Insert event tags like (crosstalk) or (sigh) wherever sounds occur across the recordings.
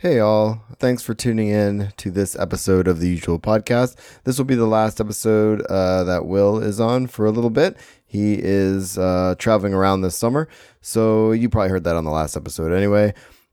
Hey, all. Thanks for tuning in to this episode of the usual podcast. This will be the last episode uh, that Will is on for a little bit. He is uh, traveling around this summer. So you probably heard that on the last episode anyway.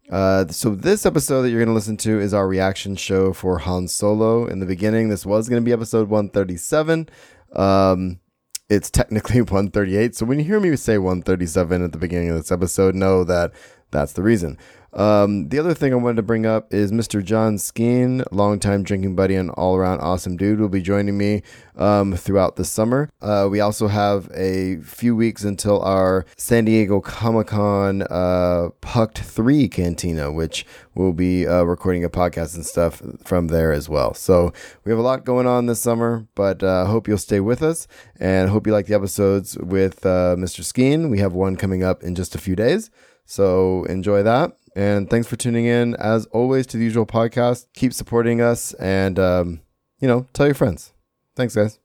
Uh, so this episode that you're going to listen to is our reaction show for Han Solo. In the beginning, this was going to be episode 137. Um, it's technically (laughs) 138. So when you hear me say 137 at the beginning of this episode, know that that's the reason. Um, the other thing I wanted to bring up is Mr. John Skeen, longtime drinking buddy and all around awesome dude, will be joining me um, throughout the summer. Uh, we also have a few weeks until our San Diego Comic Con uh, Pucked 3 Cantina, which we'll be uh, recording a podcast and stuff from there as well. So we have a lot going on this summer, but uh, hope you'll stay with us and hope you like the episodes with uh, Mr. Skeen. We have one coming up in just a few days. So enjoy that. And thanks for tuning in, as always, to the usual podcast. Keep supporting us and, um, you know, tell your friends. Thanks, guys.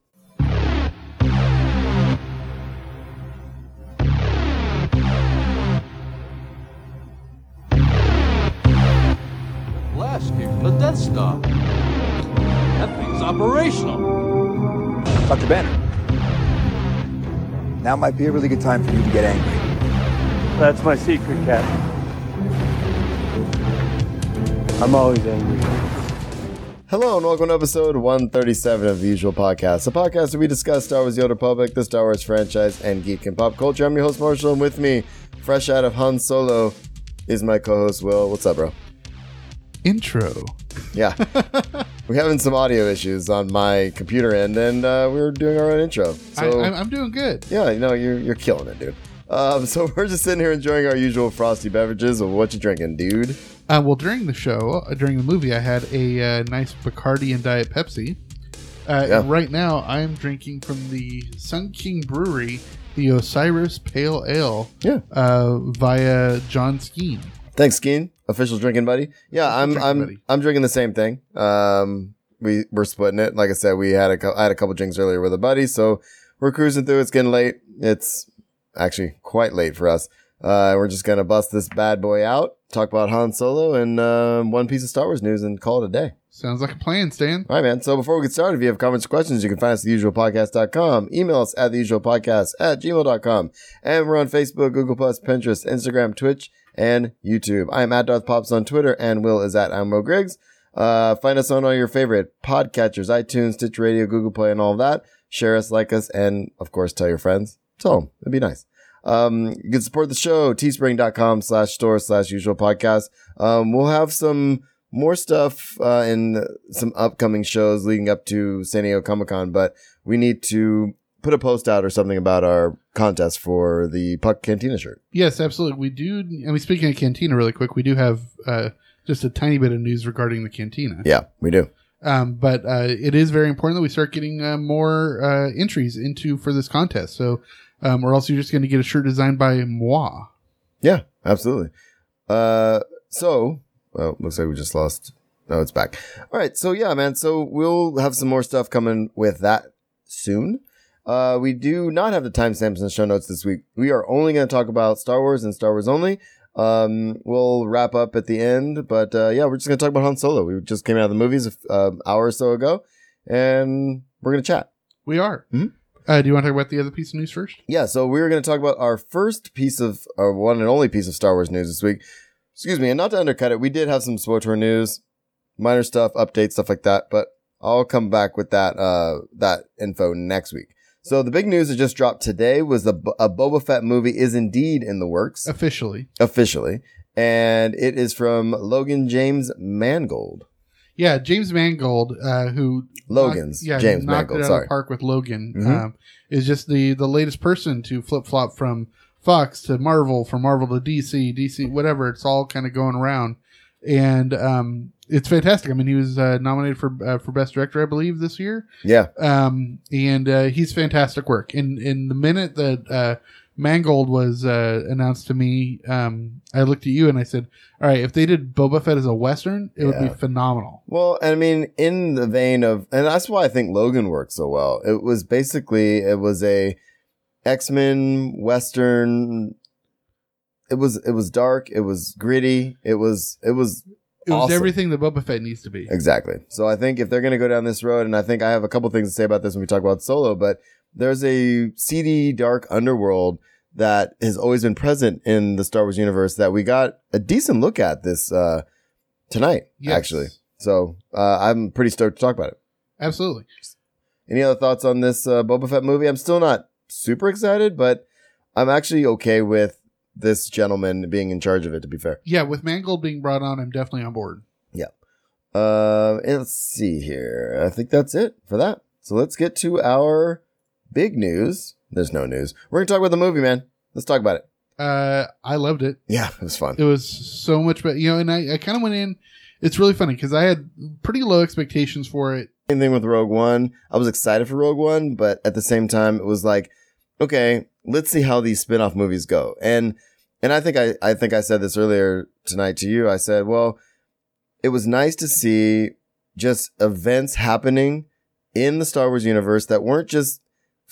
Blasting the Death Star. That thing's operational. Dr. Banner. Now might be a really good time for you to get angry. That's my secret, Captain. I'm always angry. Hello and welcome to episode 137 of the usual podcast, a podcast where we discuss Star Wars The Old Republic, the Star Wars franchise, and geek and pop culture. I'm your host, Marshall, and with me, fresh out of Han Solo, is my co host, Will. What's up, bro? Intro. Yeah. (laughs) we're having some audio issues on my computer end, and uh, we are doing our own intro. So, I, I'm doing good. yeah, you know, you're, you're killing it, dude. Um, (laughs) so we're just sitting here enjoying our usual frosty beverages. Well, what you drinking, dude? Uh, well, during the show, uh, during the movie, I had a uh, nice Bacardi and Diet Pepsi. Uh, Yeah. And right now, I'm drinking from the Sun King Brewery the Osiris Pale Ale Yeah. uh, via John Skeen. Thanks, Skeen, official drinking buddy. Yeah, I'm drinking I'm buddy. I'm drinking the same thing. Um, we we're splitting it. Like I said, we had a cou- I had a couple drinks earlier with a buddy, so we're cruising through. It's getting late. It's actually quite late for us. Uh, we're just gonna bust this bad boy out, talk about Han Solo and um, one piece of Star Wars news, and call it a day. Sounds like a plan, Stan. All right, man. So before we get started, if you have comments or questions, you can find us at theusualpodcast.com. Email us at theusualpodcast at gmail.com. And we're on Facebook, Google Plus, Pinterest, Instagram, Twitch, and YouTube. I am at Darth Pops on Twitter, and Will is at Amro Griggs. Uh, find us on all your favorite podcatchers, iTunes, Stitcher Radio, Google Play, and all of that. Share us, like us, and of course, tell your friends. Tell them. It'd be nice. Um, you can support the show, teespring.com slash store slash usual podcast. Um, we'll have some more stuff, uh, in some upcoming shows leading up to San Diego Comic Con, but we need to put a post out or something about our contest for the Puck Cantina shirt. Yes, absolutely. We do. I mean, speaking of Cantina, really quick, we do have uh, just a tiny bit of news regarding the Cantina. Yeah, we do. Um, but uh, it is very important that we start getting uh, more uh, entries into for this contest. So, um, or else you're just going to get a shirt designed by moi. Yeah, absolutely. Uh, so, well, looks like we just lost. No, it's back. All right. So yeah, man. So we'll have some more stuff coming with that soon. Uh, we do not have the timestamps in the show notes this week. We are only going to talk about Star Wars and Star Wars only. Um, we'll wrap up at the end, but uh, yeah, we're just going to talk about Han Solo. We just came out of the movies an uh, hour or so ago, and we're going to chat. We are. Mhm. Uh, do you want to talk about the other piece of news first? Yeah, so we're going to talk about our first piece of, our one and only piece of Star Wars news this week. Excuse me, and not to undercut it, we did have some SWTOR news, minor stuff, updates, stuff like that, but I'll come back with that, uh, that info next week. So the big news that just dropped today was the a Boba Fett movie is indeed in the works Officially. officially, and it is from Logan James Mangold. Yeah, James Mangold, uh, who Logan's knocked- yeah, James knocked Mangold. it out of Sorry. the park with Logan, Mhm. um, is just the the latest person to flip flop from Fox to Marvel, from Marvel to DC, DC, whatever. It's all kind of going around, and um, it's fantastic. I mean, he was uh, nominated for uh, for best director, I believe, this year, Yeah, um, and uh, he's fantastic work. In in the minute that uh, Mangold was uh, announced to me, um, I looked at you and I said, "All right, if they did Boba Fett as a western, it would be phenomenal." Well, I mean, in the vein of, and that's why I think Logan worked so well. It was basically, it was a X-Men Western. It was, it was dark. It was gritty. It was, it was It was awesome. everything that Boba Fett needs to be. Exactly. So I think if they're going to go down this road, and I think I have a couple things to say about this when we talk about Solo, but there's a seedy, dark underworld that has always been present in the Star Wars universe that we got a decent look at this uh, tonight, Yes. actually. So uh, I'm pretty stoked to talk about it. Absolutely. Any other thoughts on this uh, Boba Fett movie? I'm still not super excited, but I'm actually okay with this gentleman being in charge of it. To be fair. Yeah, with Mangold being brought on, I'm definitely on board. Uh, let's see here. I think that's it for that. So let's get to our big news. There's no news. We're gonna talk about the movie, man. Let's talk about it. Uh, I loved it. Yeah, it was fun. It was so much better. You know, and I, I kind of went in. It's really funny because I had pretty low expectations for it. Same thing with Rogue One. I was excited for Rogue One, but at the same time, it was like, okay, let's see how these spin-off movies go. And and I think I I think I said this earlier tonight to you. I said, well, it was nice to see just events happening in the Star Wars universe that weren't just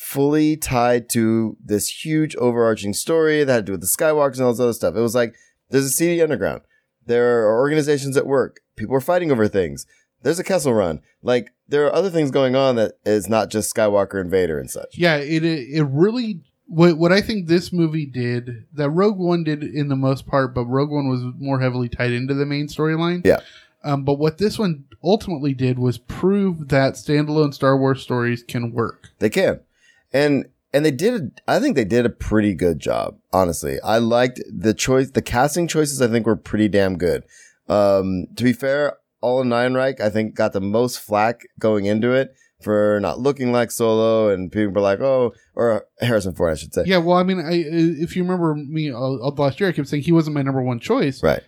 fully tied to this huge overarching story that had to do with the Skywalkers and all this other stuff. It was like there's a seedy underground. There are organizations at work. People are fighting over things. There's a Kessel Run. Like there are other things going on that is not just Skywalker and Vader and such. Yeah, it it really what what I think this movie did that Rogue One did in the most part, but Rogue One was more heavily tied into the main storyline. Yeah. Um, but what this one ultimately did was prove that standalone Star Wars stories can work. They can. And and they did I think they did a pretty good job, honestly. I liked the choice the casting choices I think were pretty damn good. Um to be fair, Alden Ehrenreich I think got the most flack going into it for not looking like Solo and people were like, "Oh, or Harrison Ford, I should say." Yeah, well, I mean, I, if you remember me uh, uh, last year, I kept saying he wasn't my number one choice, Right.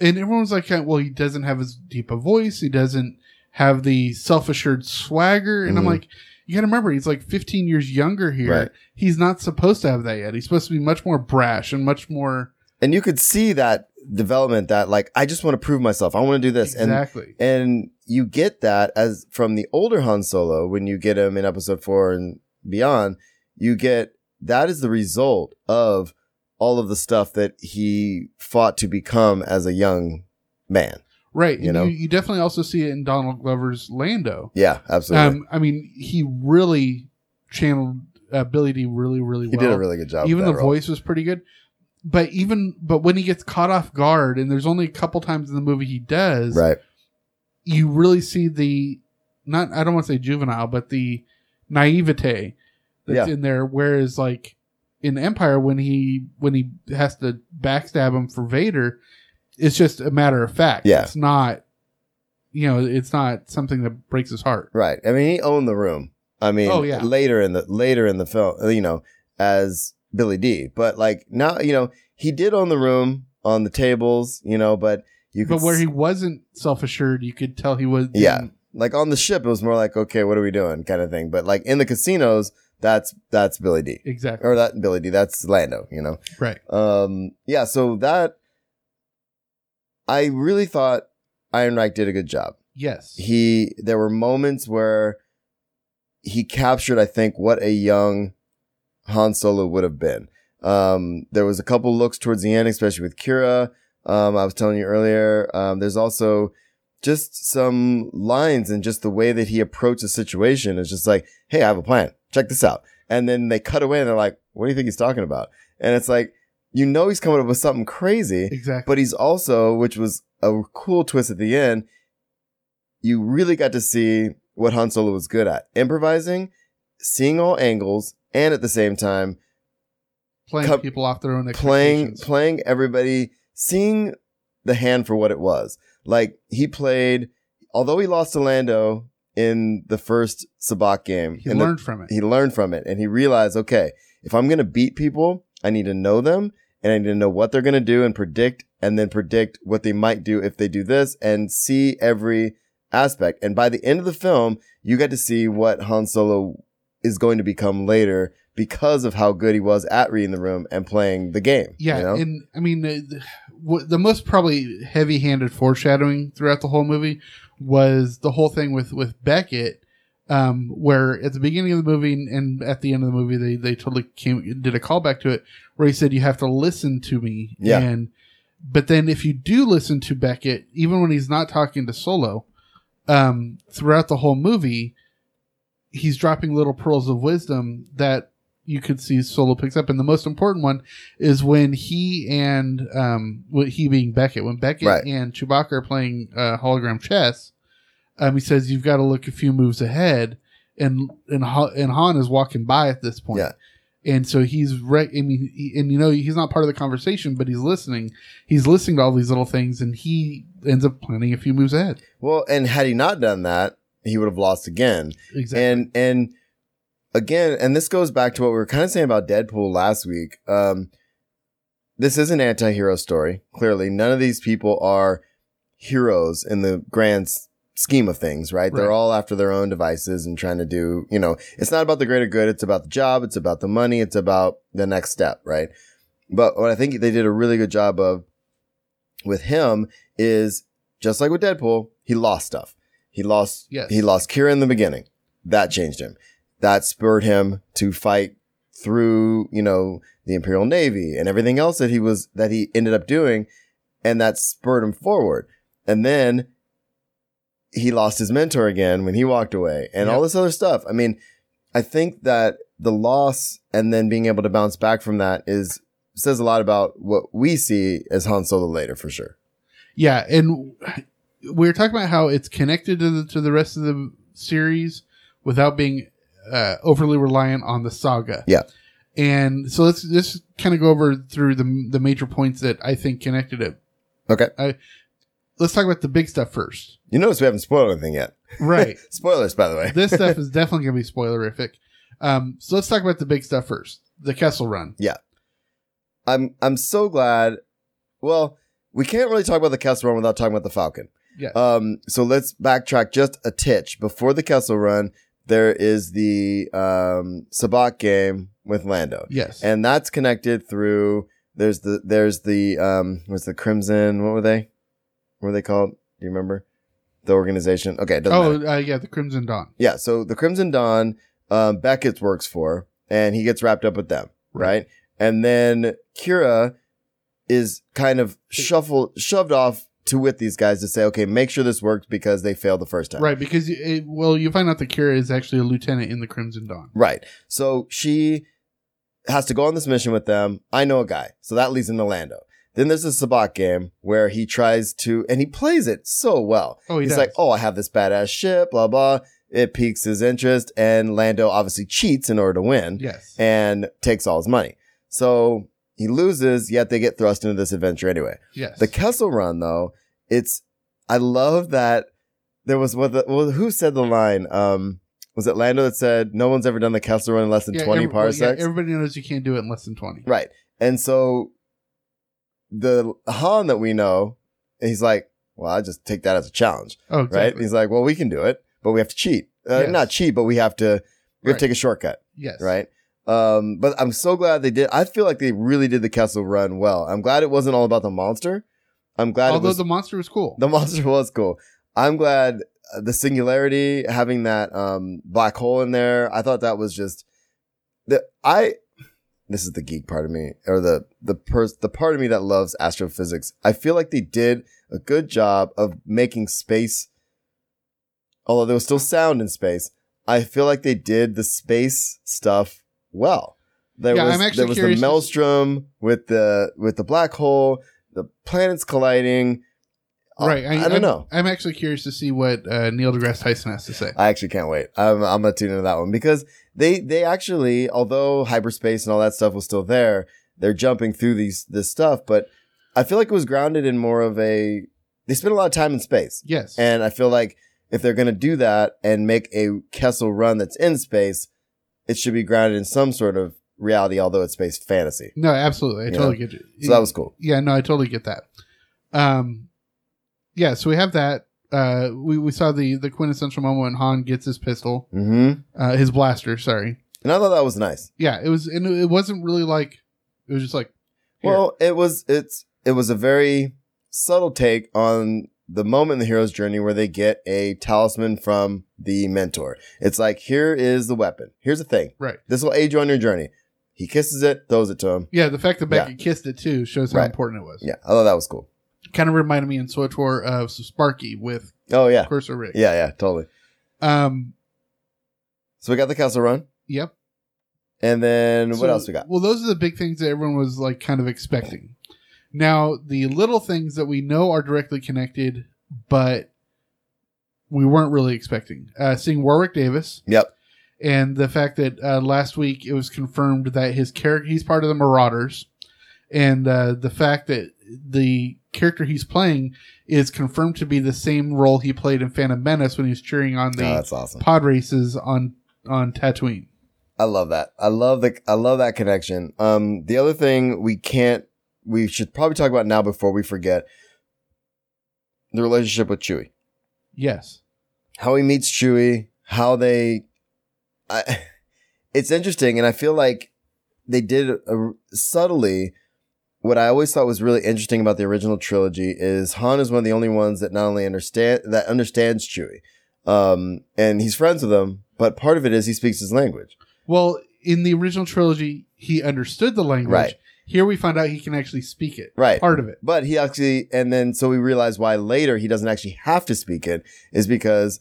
and everyone was like, "Well, he doesn't have as deep a voice. He doesn't have the self assured swagger." And I'm Mhm. like, "You got to remember, he's like 15 years younger here. Right. He's not supposed to have that yet. He's supposed to be much more brash and much more And you could see that development that like I just want to prove myself. I want to do this. And exactly." And you get that as from the older Han Solo when you get him in episode four and beyond, you get that is the result of all of the stuff that he fought to become as a young man. Right. you know? you, you definitely also see it in Donald Glover's Lando. Yeah, absolutely. Um, I mean, he really channeled uh, Billy Dee really, really well. he did a really good job. even the role. voice was pretty good but even but when he gets caught off guard and there's only a couple times in the movie he does Right. you really see the not i don't want to say juvenile but the naivete that's Yeah. in there whereas like in empire when he when he has to backstab him for vader it's just a matter of fact Yeah. it's not you know it's not something that breaks his heart Right. I mean, he owned the room. I mean, Oh, yeah. later in the later in the film, you know, as Billy Dee. But like now, you know, he did own the room on the tables, you know, but you could but where s- he wasn't self-assured you could tell he was Yeah. like on the ship, it was more like, okay, what are we doing, kind of thing. But like in the casinos, that's that's Billy Dee. exactly Or that Billy Dee. That's Lando. You know. right Um. Yeah. So that I really thought Ehrenreich did a good job. yes He there were moments where he captured, I think, what a young Han Solo would have been. Um, there was a couple looks towards the end, especially with Kira. Um, I was telling you earlier. Um, there's also just some lines and just the way that he approached the situation is just like, "Hey, I have a plan. Check this out." And then they cut away and they're like, "What do you think he's talking about?" And it's like, you know, he's coming up with something crazy, exactly but he's also, which was a cool twist at the end, you really got to see what Han Solo was good at improvising, seeing all angles, and at the same time, playing co- people off their own playing, playing everybody, seeing the hand for what it was. Like he played, although he lost to Lando in the first sabacc game, he in the- learned from it. he learned from it and he realized, okay, if I'm going to beat people, I need to know them and I need to know what they're going to do and predict and then predict what they might do if they do this and see every aspect. And by the end of the film, you get to see what Han Solo is going to become later because of how good he was at reading the room and playing the game. yeah, You know? and I mean, the, the, the most probably heavy-handed foreshadowing throughout the whole movie was the whole thing with with Beckett, um, where at the beginning of the movie and at the end of the movie, they they totally came did a callback to it, where he said, "You have to listen to me," Yeah. and But then if you do listen to Beckett, even when he's not talking to Solo, um, throughout the whole movie, he's dropping little pearls of wisdom that you could see Solo picks up. And the most important one is when he and um, he being Beckett, when Beckett Right. and Chewbacca are playing uh, hologram chess, um, he says you've got to look a few moves ahead, and and and Han is walking by at this point. Yeah. And so he's re- I mean, he, and you know he's not part of the conversation, but he's listening. He's listening to all these little things, and he ends up planning a few moves ahead. Well, and had he not done that, he would have lost again. Exactly. And and again, and this goes back to what we were kind of saying about Deadpool last week. Um, this is an anti-hero story. Clearly, none of these people are heroes in the grand scheme of things, right? They're all after their own devices and trying to do, you know, it's not about the greater good. It's about the job. It's about the money. It's about the next step, right? But what I think they did a really good job of with him is just like with Deadpool, he lost stuff. He lost, Yes. he lost Kira in the beginning. That changed him. That spurred him to fight through, you know, the Imperial Navy and everything else that he was, that he ended up doing. And that spurred him forward. And then he lost his mentor again when he walked away and all this other stuff. I mean, I think that the loss and then being able to bounce back from that is says a lot about what we see as Han Solo later for sure. Yeah, and we are talking about how it's connected to the to the rest of the series without being uh, overly reliant on the saga. Yeah. and so let's just kind of go over through the the major points that I think connected it. Okay. Let's talk about the big stuff first. You notice we haven't spoiled anything yet. Right. (laughs) Spoilers, by the way. this stuff is (laughs) definitely going to be spoilerific. Um, so let's talk about the big stuff first. The Kessel Run. Yeah. I'm I'm so glad. Well, we can't really talk about the Kessel Run without talking about the Falcon. Yeah. Um. So let's backtrack just a titch. Before the Kessel Run, there is the um sabacc game with Lando, yes. and that's connected through. There's the there's the um what's the Crimson? What were they? What were they called? Do you remember? The organization. Okay, oh, uh, yeah, the Crimson Dawn. Yeah, so the Crimson Dawn, um, Beckett works for, and he gets wrapped up with them, right? Right. And then Kira is kind of shuffled, shoved off to with these guys to say, okay, make sure this works because they failed the first time. Right, because it, well, you find out that Kira is actually a lieutenant in the Crimson Dawn. Right. So she has to go on this mission with them. I know a guy. So that leads into Lando. Then there's a sabacc game where he tries to, and he plays it so well. Oh, he He's does. like, oh, I have this badass ship, blah, blah. It piques his interest. And Lando obviously cheats in order to win. Yes. and takes all his money. So he loses, yet they get thrust into this adventure anyway. yes. The Kessel Run, though, it's I love that there was what the well, who said the line? Um, was it Lando that said no one's ever done the Kessel Run in less than Yeah, twenty every- well, yeah, parsecs? everybody knows you can't do it in less than 20. right, and so the Han that we know, he's like, well, I just take that as a challenge, Oh, right? He's like, well, we can do it, but we have to cheat. Uh, Yes. Not cheat, but we have to we have Right. to take a shortcut. Yes. right? Um, but I'm so glad they did. I feel like they really did the Kessel run well. I'm glad it wasn't all about the monster. I'm glad Although it was, the monster was cool. the monster was cool. I'm glad uh, the singularity having that um black hole in there. I thought that was just the I. This is the geek part of me, or the the pers- the part of me that loves astrophysics. I feel like they did a good job of making space. Although there was still sound in space, I feel like they did the space stuff well. There Yeah, was there was the maelstrom with the with the black hole, the planets colliding. Uh, right. I, don't I'm, know. I'm actually curious to see what uh, Neil deGrasse Tyson has to say. I actually can't wait. I'm, I'm gonna tune into that one because they they actually, although hyperspace and all that stuff was still there, they're jumping through these this stuff. But I feel like it was grounded in more of a. They spent a lot of time in space, yes. and I feel like if they're gonna do that and make a Kessel run that's in space, it should be grounded in some sort of reality, although it's space fantasy. no, absolutely. I You totally know? get it. So that was cool. Yeah, no, I totally get that. Um, yeah, so we have that. Uh, we, we saw the the quintessential moment when Han gets his pistol, hmm uh, his blaster. Sorry. And I thought that was nice. Yeah, it was, and it wasn't really like it was just like. here. Well, it was it's it was a very subtle take on the moment in the hero's journey where they get a talisman from the mentor. It's like here is the weapon. Here's the thing. right. This will aid you on your journey. He kisses it, throws it to him. Yeah, the fact that Yeah. Becky kissed it too shows how Right. important it was. Yeah, I thought that was cool. Kind of reminded me in SWTOR of Sparky with Oh yeah, Corso Riggs. yeah, yeah, totally. Um. So we got the Kessel run, Yep. and then what So- else we got? Well, those are the big things that everyone was like kind of expecting. Now, the little things that we know are directly connected, but we weren't really expecting. Uh, seeing Warwick Davis Yep. and the fact that uh, last week it was confirmed that his character he's part of the Marauders, and uh, the fact that the character he's playing is confirmed to be the same role he played in Phantom Menace when he was cheering on the Oh, that's awesome. pod races on on Tatooine. I love that. I love the I love that connection. Um, the other thing we can't we should probably talk about now before we forget the relationship with Chewie. Yes. How he meets Chewie, how they, I, (laughs) it's interesting, and I feel like they did a, subtly. What I always thought was really interesting about the original trilogy is Han is one of the only ones that not only understand that understands Chewie, um, and he's friends with him, but part of it is he speaks his language. Well, in the original trilogy, he understood the language. Right. Here we find out he can actually speak it. Right. Part of it. But he actually, and then so we realize why later he doesn't actually have to speak it is because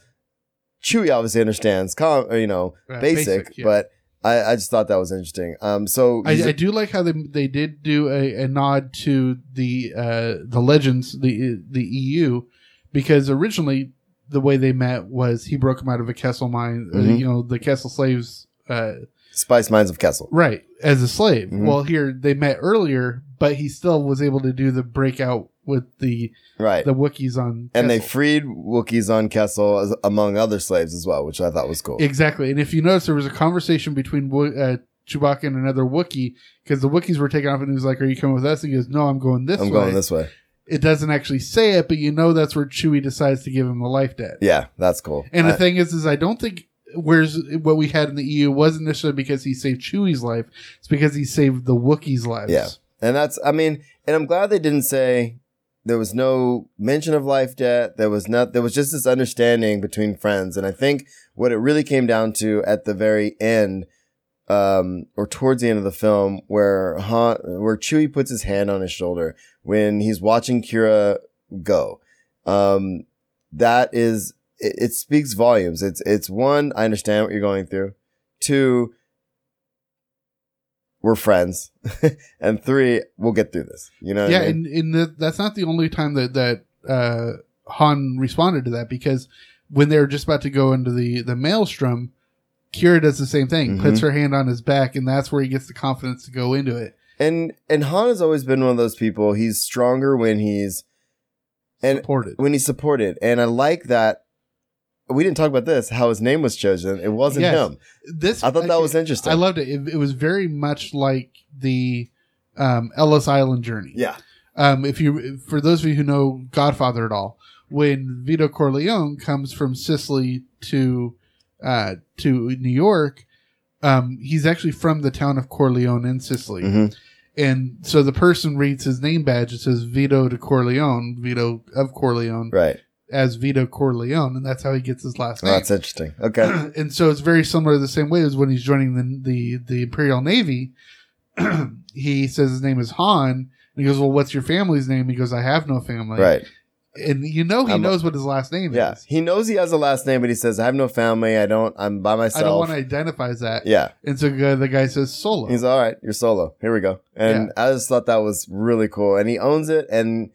Chewie obviously understands, com, you know, basic. basic, yeah. But I, I just thought that was interesting. Um, so I, I do like how they they did do a, a nod to the uh, the legends the the EU because originally the way they met was he broke him out of a Kessel mine uh, Mhm. you know the Kessel slaves uh, Spice Mines of Kessel. right as a slave. Mhm. Well, here they met earlier, but he still was able to do the breakout with the Right. the Wookiees on and they freed Wookiees on Kessel as, among other slaves as well, which I thought was cool. Exactly. And if you notice, there was a conversation between uh, Chewbacca and another Wookiee because the Wookiees were taking off, and he was like, "Are you coming with us?" And he goes, "No, I'm going this I'm way." going this way. It doesn't actually say it, but you know that's where Chewie decides to give him the life debt. Yeah, that's cool. And the thing is, is I don't think where's what we had in the EU wasn't necessarily because he saved Chewie's life; it's because he saved the Wookiees' lives. Yeah. And that's, I mean, and I'm glad they didn't say there was no mention of life debt. There was not, there was just this understanding between friends. And I think what it really came down to at the very end, um, or towards the end of the film, where Han, where Chewie puts his hand on his shoulder when he's watching Kira go, um, that is, it, it speaks volumes. It's, it's one, I understand what you're going through. Two, we're friends. (laughs) and three, we'll get through this. You know? what I yeah, mean? and, and the, that's not the only time that that uh, Han responded to that because when they were just about to go into the the maelstrom, Kira does the same thing, Mhm. puts her hand on his back, and that's where he gets the confidence to go into it. and and Han has always been one of those people. He's stronger when he's and Supported. when he's supported. And I like that. We didn't talk about this. How his name was chosen. It wasn't Yes. him. This I thought that was interesting. I loved it. it. It was very much like the um, Ellis Island journey. Yeah. Um, if you, for those of you who know Godfather at all, when Vito Corleone comes from Sicily to uh, to New York, um, he's actually from the town of Corleone in Sicily, Mhm. and so the person reads his name badge. It says Vito de Corleone, Vito of Corleone, Right. As Vito Corleone, and that's how he gets his last Oh, name. that's interesting. Okay. (clears throat) and so it's very similar the same way as when he's joining the the, the Imperial Navy. (clears throat) he says his name is Han, and he goes, "Well, what's your family's name?" He goes, "I have no family." right. and you know he I'm- knows what his last name Yeah. is. He knows he has a last name, but he says, I have no family. I don't, I'm by myself. I don't want to identify as that. Yeah. And so the the guy says Solo. He's all right. You're solo. Here we go. And I just thought that was really cool. And he owns it. And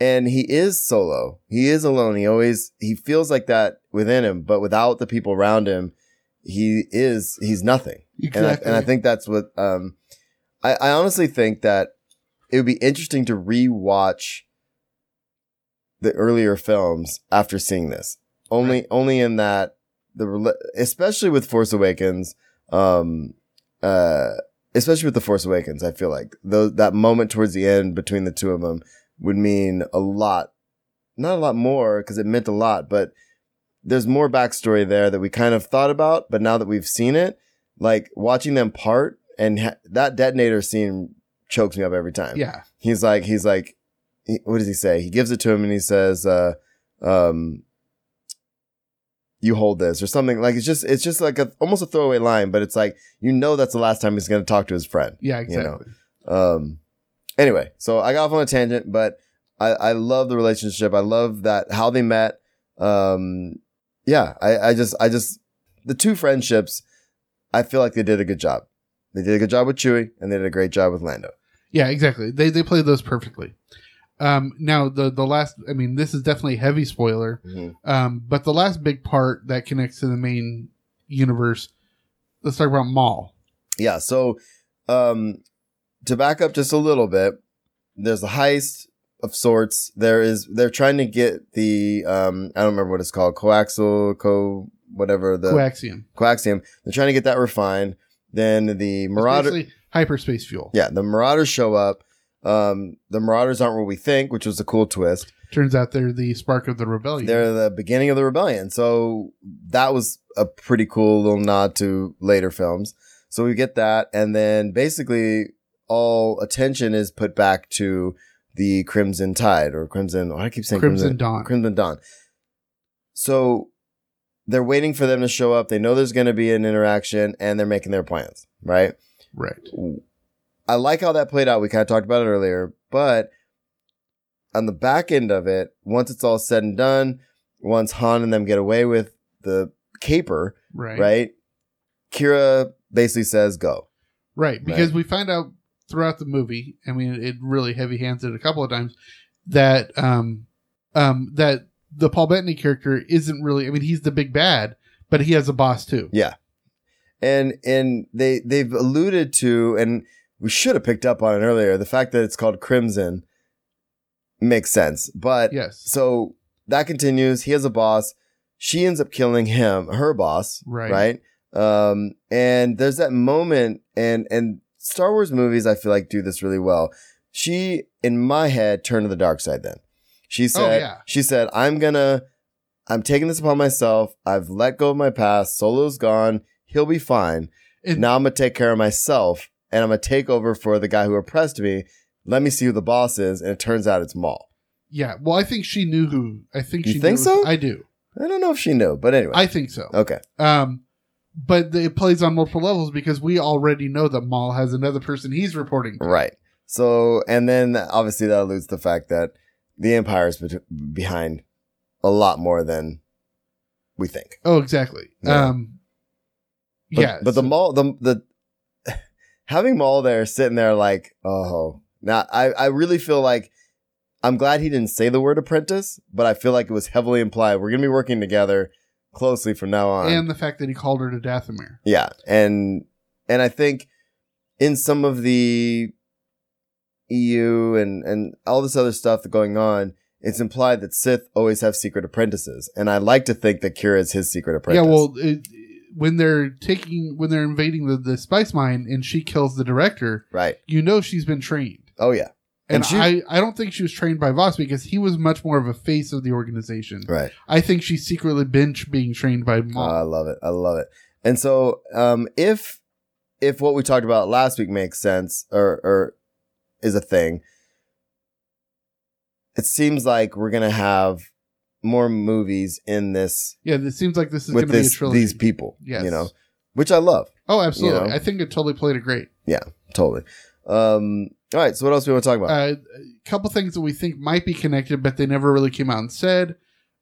and he is solo. He is alone. He always he feels like that within him, but without the people around him, he is he's nothing. And I, and I think that's what um I, I honestly think that it would be interesting to rewatch the earlier films after seeing this. Only only in that the especially with Force Awakens, um uh especially with the Force Awakens, I feel like those that moment towards the end between the two of them would mean a lot. Not a lot more because it meant a lot, but there's more backstory there that we kind of thought about, but now that we've seen it, like watching them part and ha- that detonator scene chokes me up every time. yeah. He's like, he's like, he, what does he say? He gives it to him and he says, uh, um, you hold this or something like it's just it's just like a almost a throwaway line, but it's like you know that's the last time he's going to talk to his friend. Yeah, you exactly. know. Um. Anyway, so I got off on a tangent, but I I love the relationship. I love that how they met. Um. Yeah, I I just I just the two friendships. I feel like they did a good job. They did a good job with Chewie, and they did a great job with Lando. Yeah, exactly. They they played those perfectly. Um, now the the last, I mean, this is definitely heavy spoiler. Mhm. Um, but the last big part that connects to the main universe. Let's talk about Maul. Yeah. So, um, to back up just a little bit, there's a heist of sorts. There is, they're trying to get the, um, I don't remember what it's called, coaxial, co, whatever the Coaxium. coaxium. They're trying to get that refined. Then the marauder, hyperspace fuel. yeah, the marauders show up. Um, the marauders aren't what we think, which was a cool twist. Turns out they're the spark of the rebellion. They're the beginning of the rebellion. So that was a pretty cool little nod to later films. So we get that. And then basically all attention is put back to the Crimson Tide or Crimson. Oh, I keep saying Crimson Dawn. Crimson Dawn. So they're waiting for them to show up. They know there's going to be an interaction and they're making their plans, right? right. I like how that played out. We kind of talked about it earlier, but on the back end of it, once it's all said and done, once Han and them get away with the caper, Right. right? Kira basically says go. Right, because we find out throughout the movie. I mean, it really heavy hands it a couple of times that um um that the Paul Bettany character isn't really. I mean, he's the big bad, but he has a boss too. Yeah. And and they they've alluded to and we should have picked up on it earlier, the fact that it's called Crimson makes sense. But Yes. so that continues. He has a boss. She ends up killing him, her boss. Right. Right. Um, and there's that moment and, and Star Wars movies, I feel like do this really well. She, in my head, turned to the dark side then. She said, Oh, yeah. she said, I'm gonna, I'm taking this upon myself. I've let go of my past. Solo's gone. He'll be fine. And- now I'm gonna take care of myself and I'm gonna take over for the guy who oppressed me. Let me see who the boss is. And it turns out it's Maul. Yeah. Well, I think she knew who. I think You she think knew- so? I do. I don't know if she knew, but anyway. I think so. okay. Um, but it plays on multiple levels because we already know that Maul has another person he's reporting. To. Right. So, and then obviously that alludes to the fact that the Empire is bet- behind a lot more than we think. Oh, exactly. Yeah. Um, But, yeah. But the so- Maul, the, the, (laughs) having Maul there sitting there like, oh, now I, I really feel like I'm glad he didn't say the word apprentice, but I feel like it was heavily implied. We're going to be working together closely from now on. and the fact that he called her to Dathomir. Yeah, and and I think in some of the EU and and all this other stuff going on, it's implied that Sith always have secret apprentices, and I like to think that Kira is his secret apprentice. Yeah, well, it, when they're taking when they're invading the, the spice mine and she kills the director, right. you know she's been trained. Oh yeah, And, And she- I, I don't think she was trained by Vos because he was much more of a face of the organization. right. I think she's secretly been being trained by Oh, I love it. I love it. And so, um, if if what we talked about last week makes sense or or is a thing, it seems like we're gonna have more movies in this yeah, it seems like this is going with to be a this trilogy. these people. Yes. You know, which I love. oh, absolutely. you know. I think it totally played it great. Yeah, totally. Um, all right. So what else do we want to talk about? Uh, a couple things that we think might be connected, but they never really came out and said.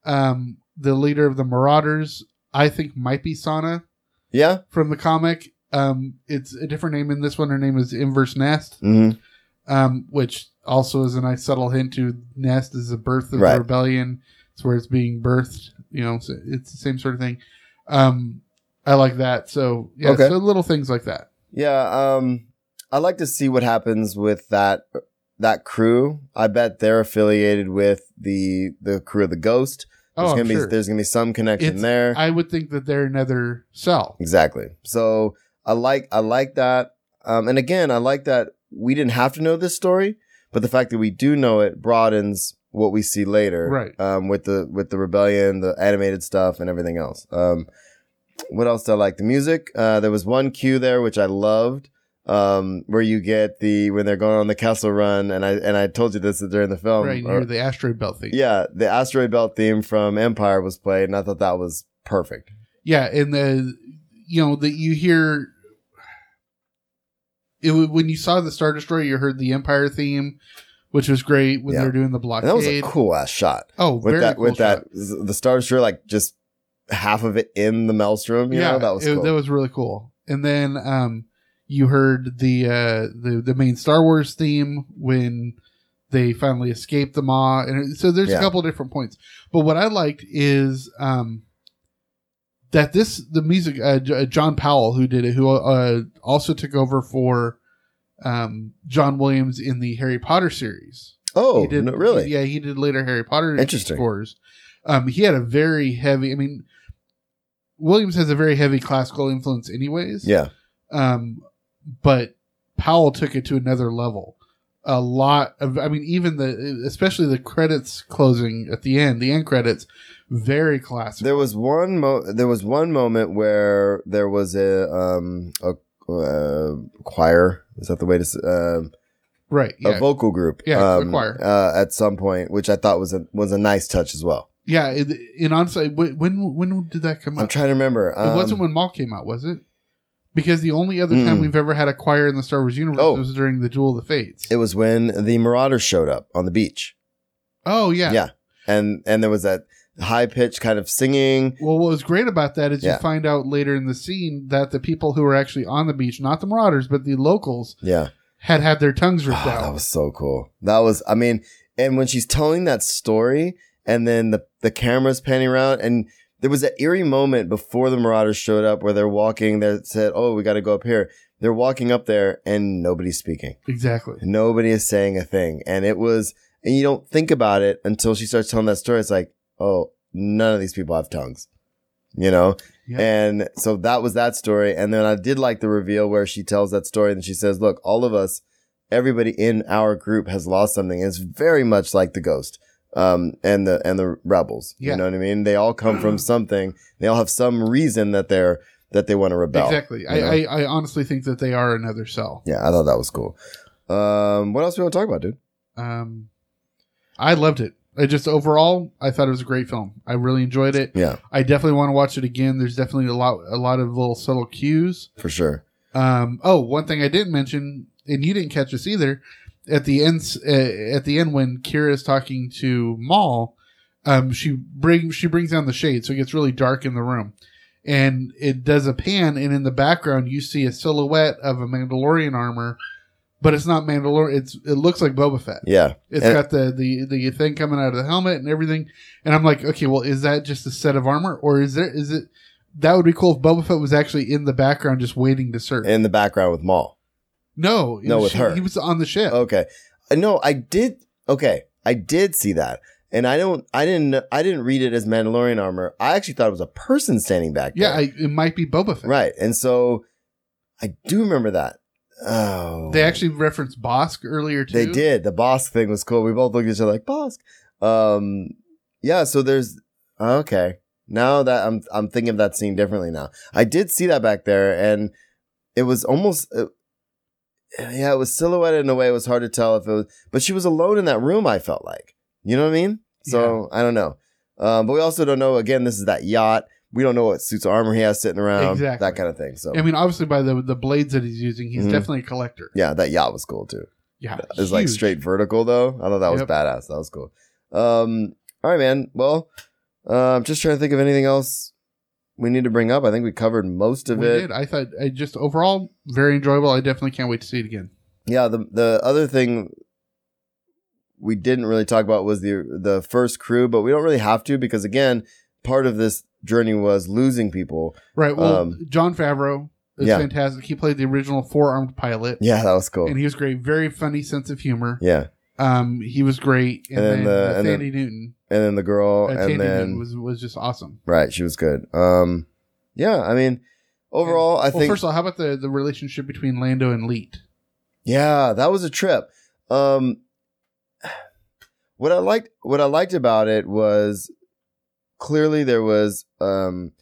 Um, the leader of the Marauders, I think, might be Sana yeah. from the comic. Um, it's a different name in this one. Her name is Enfys Nest, hmm um, which also is a nice subtle hint to Nest is the birth of Right. the rebellion. It's where it's being birthed. You know, so it's the same sort of thing. Um, I like that. So yeah, Okay. so little things like that. Yeah. Um, I'd like to see what happens with that that crew. I bet they're affiliated with the the crew of the Ghost. There's Oh, I'm gonna sure. be there's gonna be some connection It's- there. I would think that they're another cell. Exactly. So I like I like that. Um, and again, I like that we didn't have to know this story, but the fact that we do know it broadens what we see later. Right. Um, with the with the rebellion, the animated stuff, and everything else. Um, what else did I like? The music. Uh, there was one cue there which I loved. Um, where you get the when they're going on the Kessel run, and I and I told you this during the film. right or- the asteroid belt theme. yeah, the asteroid belt theme from Empire was played, and I thought that was perfect. Yeah, and the you know that you hear it when you saw the Star Destroyer, you heard the Empire theme, which was great when Yeah. they were doing the And blockade. that was a cool ass shot oh, with very that cool with shot. that the Star Destroyer like just half of it in the maelstrom. You yeah, know? that was it- cool. that was really cool. And then um, you heard the uh, the the main Star Wars theme when they finally escaped the Maw, and so there's Yeah. a couple of different points. But what I liked is um, that this the music uh, J- John Powell who did it, who uh, also took over for um, John Williams in the Harry Potter series. oh, He did no, really? Yeah, he did later Harry Potter Interesting. scores. Um, he had a very heavy. I mean, Williams has a very heavy classical influence, anyways. Yeah. Um, but Powell took it to another level. A lot of, I mean, even the, especially the credits closing at the end, the end credits, very classical. There was one mo- there was one moment where there was a um a uh, choir is that the way to um right. a vocal group Yeah, um, choir. uh, at some point which I thought was a was a nice touch as well. yeah. And honestly, when, when, did that come I'm out? trying to remember. it wasn't Um, when Maul came out, was it? Because the only other time Mm. we've ever had a choir in the Star Wars universe Oh. was during the Duel of the Fates. it was when the Marauders showed up on the beach. oh yeah. Yeah. And and there was that high pitched kind of singing. Well, what was great about that is Yeah. you find out later in the scene that the people who were actually on the beach, not the Marauders, but the locals, Yeah. had had their tongues ripped Oh, out. that was so cool. That was, I mean, and when she's telling that story, and then the the camera's panning around, and there was that eerie moment before the Marauders showed up where they're walking. They said, "Oh, we got to go up here." They're walking up there, and nobody's speaking. exactly. Nobody is saying a thing, and it was, and you don't think about it until she starts telling that story. It's like, oh, none of these people have tongues, you know. And so that was that story. And then I did like the reveal where she tells that story and she says, look, all of us, everybody in our group has lost something. And it's very much like the ghost. Um, and the, and the rebels, Yeah. you know what I mean? They all come from (gasps) something. They all have some reason that they're, that they want to rebel. Exactly. I. I, I honestly think that they are another cell. yeah, I thought that was cool. Um, what else do we want to talk about, dude? Um, I loved it. I just overall, I thought it was a great film. I really enjoyed it. Yeah, I definitely want to watch it again. There's definitely a lot, a lot of little subtle cues. for sure. Um, oh, one thing I didn't mention, and you didn't catch this either, at the end, uh, at the end when Kira is talking to Maul, um, she brings she brings down the shade, so it gets really dark in the room, and it does a pan, and in the background you see a silhouette of a Mandalorian armor, but it's not Mandalorian. It's it looks like Boba Fett. Yeah. It's And- got the, the the thing coming out of the helmet and everything, and I'm like, okay, well, is that just a set of armor, or is there is it? That would be cool if Boba Fett was actually in the background just waiting to serve. in the background with Maul. No, No, with she- her. He was on the ship. Okay. Uh, No, I did. Okay, I did see that, and I don't. I didn't. I didn't read it as Mandalorian armor. I actually thought it was a person standing back yeah. I, it might be Boba Fett. right. And so, I do remember that. Oh, They actually referenced Bossk earlier too. they did. The Bossk thing was cool. We both looked at each other like Bossk. Um, yeah. So there's okay. Now that I'm, I'm thinking of that scene differently now. I did see that back there, and it was almost. Uh, yeah, it was silhouetted in a way. It was hard to tell if it was, but she was alone in that room. I felt like, you know what I mean. So I don't know. Um, but we also don't know. Again, this is that yacht. We don't know what suits of armor he has sitting around. Exactly. That kind of thing. So I mean, obviously by the the blades that he's using, he's Mhm. definitely a collector. yeah, that yacht was cool too. Yeah, It's like straight vertical though. I thought that was Yep. badass. That was cool. Um, all right, man. Well, uh, I'm just trying to think of anything else we need to bring up. I think we covered most of We it. did. I thought I just overall very enjoyable. I definitely can't wait to see it again. Yeah. The the other thing we didn't really talk about was the the first crew, but we don't really have to because again, part of this journey was losing people. Right. Well, Um, Jon Favreau is yeah. fantastic. He played the original four armed pilot, Yeah, that was cool. and he was great. Very funny sense of humor. yeah, Um, he was great. And, And then then, the- uh, and then- Thandie Newton, and then the girl, and Thandie then was was just awesome. right, she was good. Um, yeah, I mean, overall, I well, think first of all, how about the the relationship between Lando and Leet? Yeah, that was a trip. Um what I liked what I liked about it was clearly there was um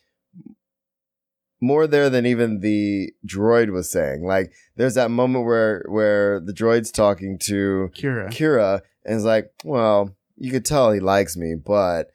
more there than even the droid was saying. Like there's that moment where where the droid's talking to Kira. Kira and is like, "Well, you could tell he likes me, but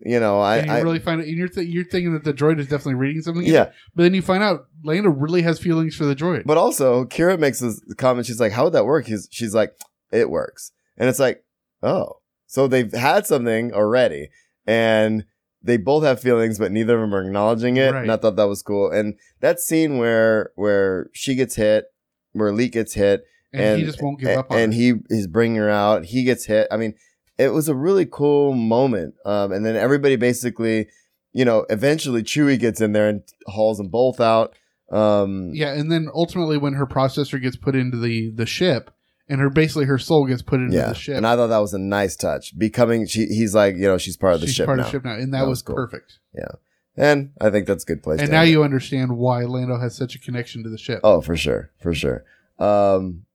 you know, I, and you I really find it, and you're, th- you're thinking that the droid is definitely reading something. yeah. But then you find out Lando really has feelings for the droid. But also, Kira makes this comment. She's like, "How would that work?" He's, she's like, "It works," and it's like, "Oh, so they've had something already, and they both have feelings, but neither of them are acknowledging it." Right. And I thought that was cool. And that scene where where she gets hit, where Leak gets hit, and, he just won't give and, up on and he is bringing her out. He gets hit. I mean, it was a really cool moment. Um, and then everybody basically, you know, eventually Chewie gets in there and hauls them both out. Um, Yeah, and then ultimately when her processor gets put into the the ship, and her basically her soul gets put into yeah. the ship, And I thought that was a nice touch. Becoming, she, he's like, you know, she's part of the ship. she's ship part now. of the ship now, and that, That was, was cool. perfect. Yeah. And I think that's a good place. And to now end it. you understand why Lando has such a connection to the ship. Oh, for sure, for sure. Um,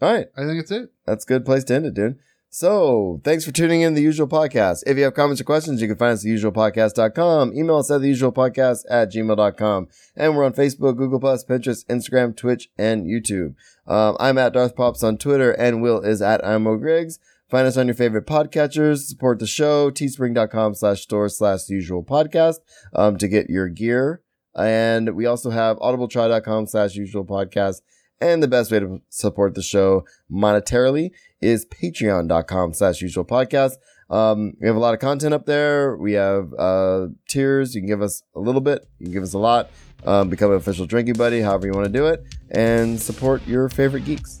all right. I think it's it. that's a good place to end it, dude. So, thanks for tuning in to the usual podcast. If you have comments or questions, you can find us at theusualpodcast.com. Email us at theusualpodcast at gmail.com. And we're on Facebook, Google Plus, Pinterest, Instagram, Twitch, and YouTube. Um, I'm at Darth Pops on Twitter, and Will is at Imo Griggs. Find us on your favorite podcatchers. Support the show, teespring.com slash store slash usual podcast um, to get your gear. And we also have audibletry.com slash usual podcast. And the best way to support the show monetarily is patreon.com slash usual podcast. Um, we have a lot of content up there. We have uh, tiers. You can give us a little bit. You can give us a lot. Um, become an official drinking buddy, however you want to do it, and support your favorite geeks.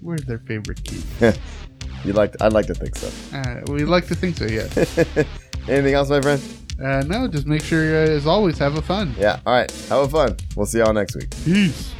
Where's their favorite key? (laughs) You'd like, I'd like to think so. Uh, we like to think so, yes. (laughs) Anything else, my friend? uh, no, just make sure, uh, as always, have a fun. Yeah. All right. Have a fun. We'll see y'all next week. Peace.